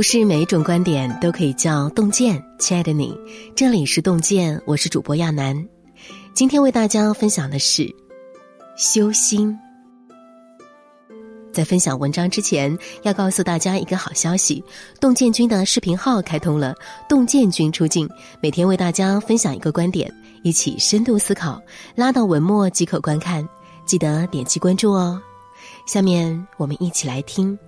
不是每一种观点都可以叫洞见，亲爱的你，这里是洞见，我是主播亚楠。今天为大家分享的是修心。在分享文章之前，要告诉大家一个好消息：洞见君的视频号开通了，洞见君出镜，每天为大家分享一个观点，一起深度思考，拉到文末即可观看。记得点击关注哦。下面我们一起来听。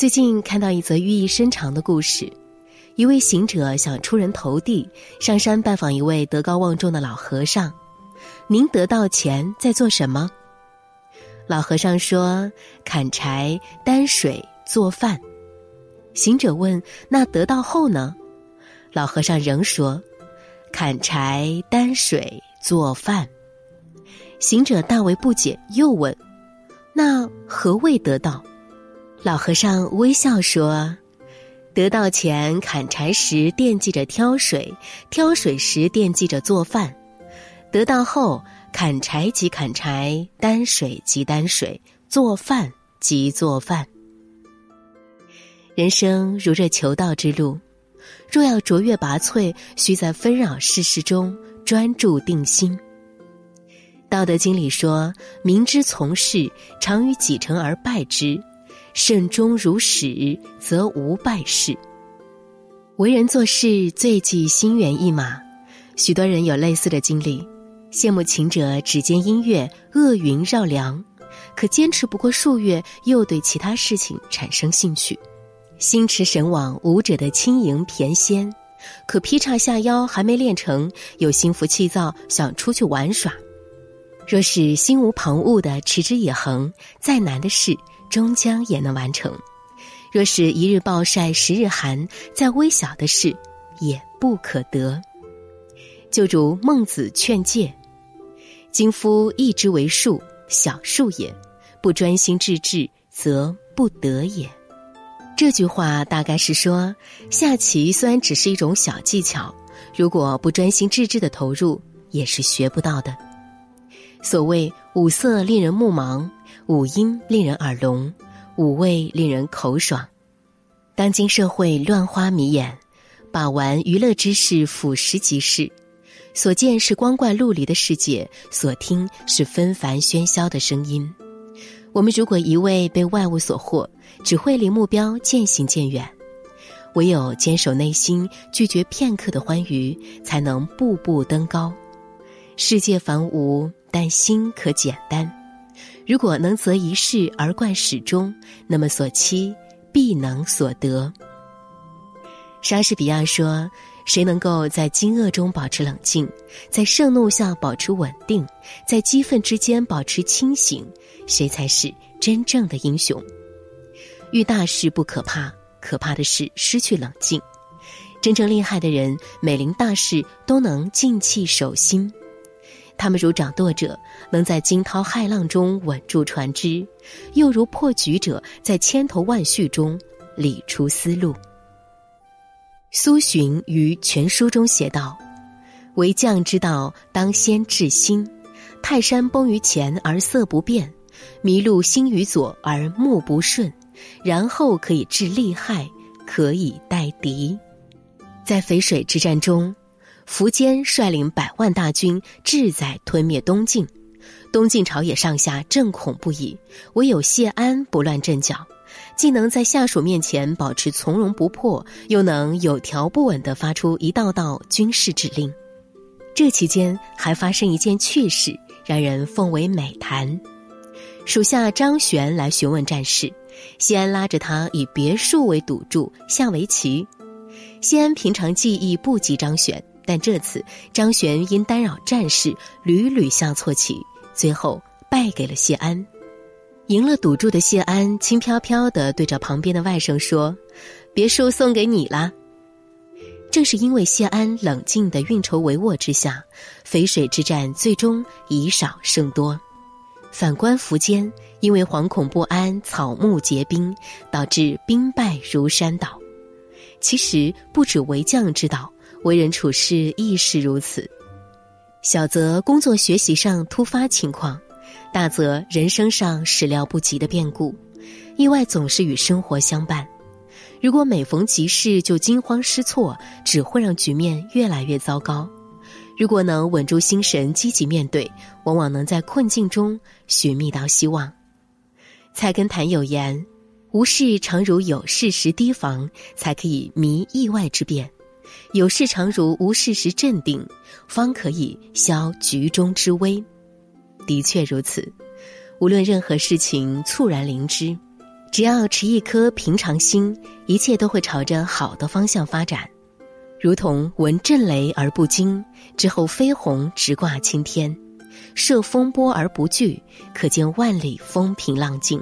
最近看到一则寓意深长的故事，一位行者想出人头地，上山拜访一位德高望重的老和尚。您得到钱在做什么？老和尚说：“砍柴、担水、做饭。”行者问：“那得到后呢？”老和尚仍说：“砍柴、担水、做饭。”行者大为不解，又问：“那何谓得到？”老和尚微笑说：“得到钱砍柴时惦记着挑水，挑水时惦记着做饭；得到后砍柴即砍柴，担水即担水，做饭即做饭。人生如这求道之路，若要卓越拔萃，需在纷扰世事中专注定心。”《道德经》里说：“民之从事，常于己成而败之。”慎终如始，则无败事。为人做事最忌心猿意马，许多人有类似的经历。羡慕琴者指尖音乐，恶云绕梁，可坚持不过数月，又对其他事情产生兴趣。心驰神往舞者的轻盈翩跹，可劈叉下腰还没练成，又心浮气躁，想出去玩耍。若是心无旁骛的持之以恒，再难的事。终将也能完成。若是一日暴晒十日寒，再微小的事也不可得。就如孟子劝诫：“今夫一之为数，小数也；不专心致志，则不得也。”这句话大概是说，下棋虽然只是一种小技巧，如果不专心致志的投入，也是学不到的。所谓五色令人目盲。五音令人耳聋，五味令人口爽。当今社会乱花迷眼，把玩娱乐之事俯拾即是，所见是光怪陆离的世界，所听是纷繁喧嚣的声音。我们如果一味被外物所惑，只会离目标渐行渐远。唯有坚守内心，拒绝片刻的欢愉，才能步步登高。世界繁芜，但心可简单。如果能择一事而贯始终，那么所期必能所得。莎士比亚说：“谁能够在惊愕中保持冷静，在盛怒下保持稳定，在激愤之间保持清醒，谁才是真正的英雄。”遇大事不可怕，可怕的是失去冷静。真正厉害的人，每临大事都能静气守心。他们如掌舵者，能在惊涛骇浪中稳住船只；又如破局者，在千头万绪中理出思路。苏洵于全书中写道：“为将之道，当先治心。泰山崩于前而色不变，麋鹿兴于左而目不顺，然后可以治利害，可以待敌。”在淝水之战中。苻坚率领百万大军，志在吞灭东晋。东晋朝野上下震恐不已，唯有谢安不乱阵脚，既能在下属面前保持从容不迫，又能有条不紊地发出一道道军事指令。这期间还发生一件趣事，让人奉为美谈。属下张玄来询问战事，谢安拉着他以别墅为赌注下围棋。谢安平常技艺不及张玄。但这次张玄因干扰战事，屡屡下错棋，最后败给了谢安。赢了赌注的谢安轻飘飘的对着旁边的外甥说：“别墅送给你啦。”正是因为谢安冷静的运筹帷幄之下，淝水之战最终以少胜多。反观苻坚，因为惶恐不安，草木皆兵，导致兵败如山倒。其实不止为将之道。为人处事亦是如此，小则工作学习上突发情况，大则人生上始料不及的变故，意外总是与生活相伴。如果每逢急事就惊慌失措，只会让局面越来越糟糕。如果能稳住心神，积极面对，往往能在困境中寻觅到希望。菜根谭有言：“无事常如有事时提防，才可以弥意外之变；有事常如无事时镇定，方可以消局中之危。”的确如此，无论任何事情猝然临之。只要持一颗平常心，一切都会朝着好的方向发展，如同闻震雷而不惊，之后飞鸿直挂青天；涉风波而不惧，可见万里风平浪静。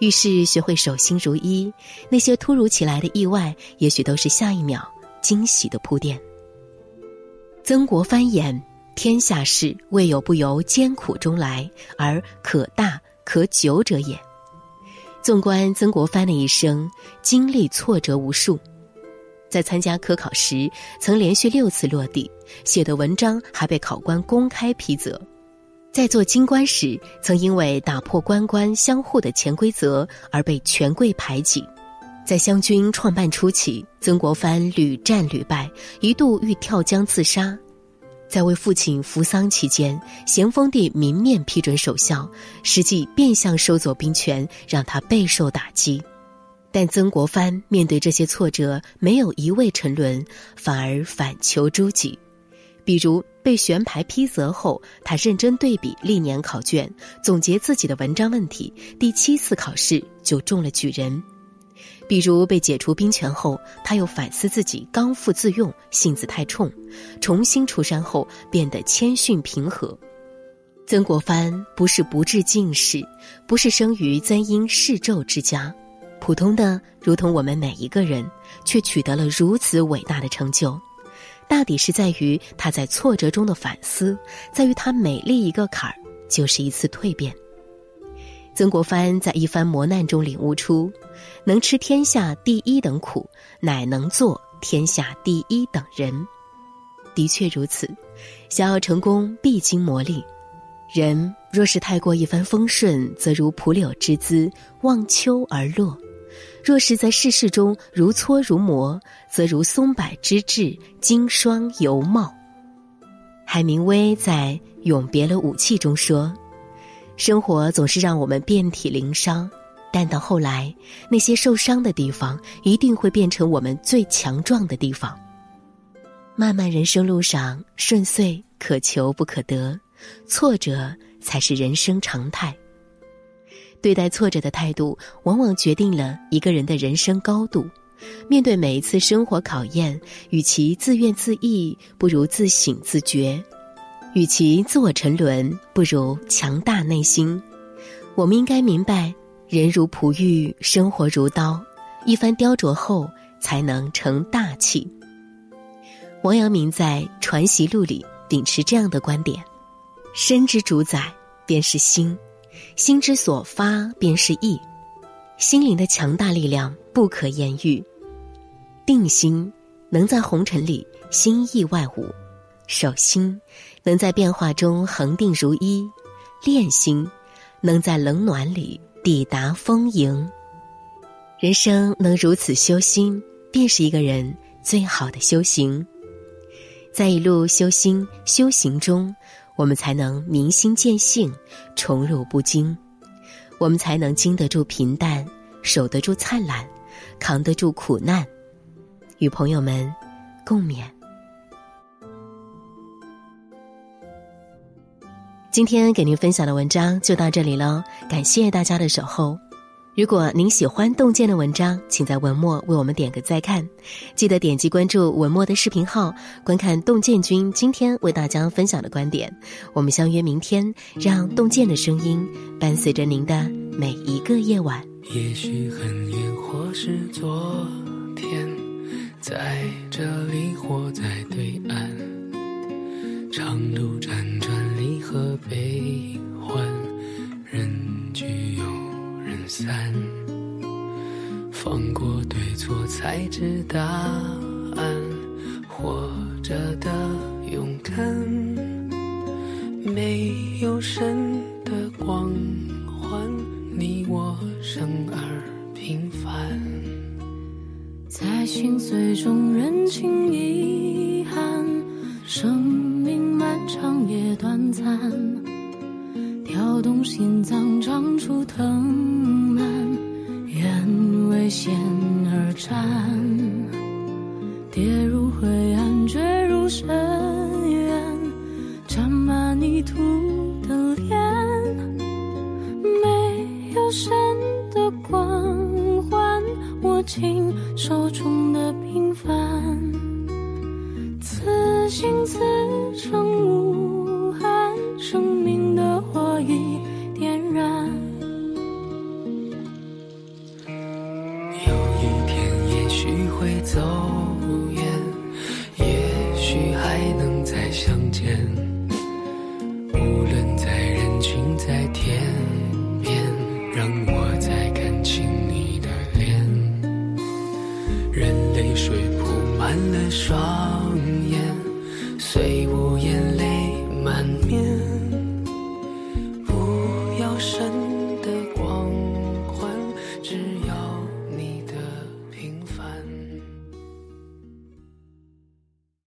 遇事学会守心如一，那些突如其来的意外，也许都是下一秒惊喜的铺垫。曾国藩言：“天下事，未有不由艰苦中来，而可大可久者也。”纵观曾国藩的一生，经历挫折无数，在参加科考时曾连续六次落地，写的文章还被考官公开批责；在做京官时，曾因为打破官官相护的潜规则而被权贵排挤；在湘军创办初期，曾国藩屡战屡败，一度欲跳江自杀。在为父亲扶丧期间，咸丰帝明面批准守孝，实际变相收走兵权，让他备受打击。但曾国藩面对这些挫折，没有一味沉沦，反而反求诸己。比如被选牌批责后，他认真对比历年考卷，总结自己的文章问题，第七次考试就中了举人。比如被解除兵权后，他又反思自己刚愎自用、性子太冲，重新出山后变得谦逊平和。曾国藩不是不治进士，不是生于曾荫世胄之家，普通的如同我们每一个人，却取得了如此伟大的成就，大抵是在于他在挫折中的反思，在于他每立一个坎儿就是一次蜕变。曾国藩在一番磨难中领悟出，能吃天下第一等苦，乃能做天下第一等人。的确如此，想要成功，必经磨砺。人若是太过一帆风顺，则如蒲柳之姿，望秋而落；若是在世事中如搓如磨，则如松柏之质，经霜犹茂。海明威在《永别了武器》中说。生活总是让我们遍体鳞伤，但到后来，那些受伤的地方一定会变成我们最强壮的地方。漫漫人生路上，顺遂可求不可得，挫折才是人生常态。对待挫折的态度，往往决定了一个人的人生高度。面对每一次生活考验，与其自怨自艾，不如自省自觉。与其自我沉沦，不如强大内心。我们应该明白，人如璞玉，生活如刀，一番雕琢后才能成大器。王阳明在《传习录》里秉持这样的观点：身之主宰便是心，心之所发便是意，心灵的强大力量不可言喻。定心能在红尘里心意外物，守心。能在变化中恒定如一，练心，能在冷暖里抵达丰盈。人生能如此修心，便是一个人最好的修行。在一路修心修行中，我们才能明心见性，宠辱不惊；我们才能经得住平淡，守得住灿烂，扛得住苦难，与朋友们共勉。今天给您分享的文章就到这里喽，感谢大家的守候。如果您喜欢洞见的文章，请在文末为我们点个再看，记得点击关注文末的视频号，观看洞见君今天为大家分享的观点。我们相约明天，让洞见的声音伴随着您的每一个夜晚。也许很远，或是昨天，在这里或在对岸，长路辗转。和悲欢，人聚又人散，放过对错才知答案。活着的勇敢，没有神的光环，你我生而平凡。在心碎中认清遗憾，生长也短暂，跳动心脏长出藤蔓，愿为险而战，跌入灰暗，坠入深渊，沾满泥土的脸，没有神的光环，握紧手中走远，也许还能再相见。无论在人群在天边，让我再看清你的脸。任泪水铺满了双眼，虽无言泪满面。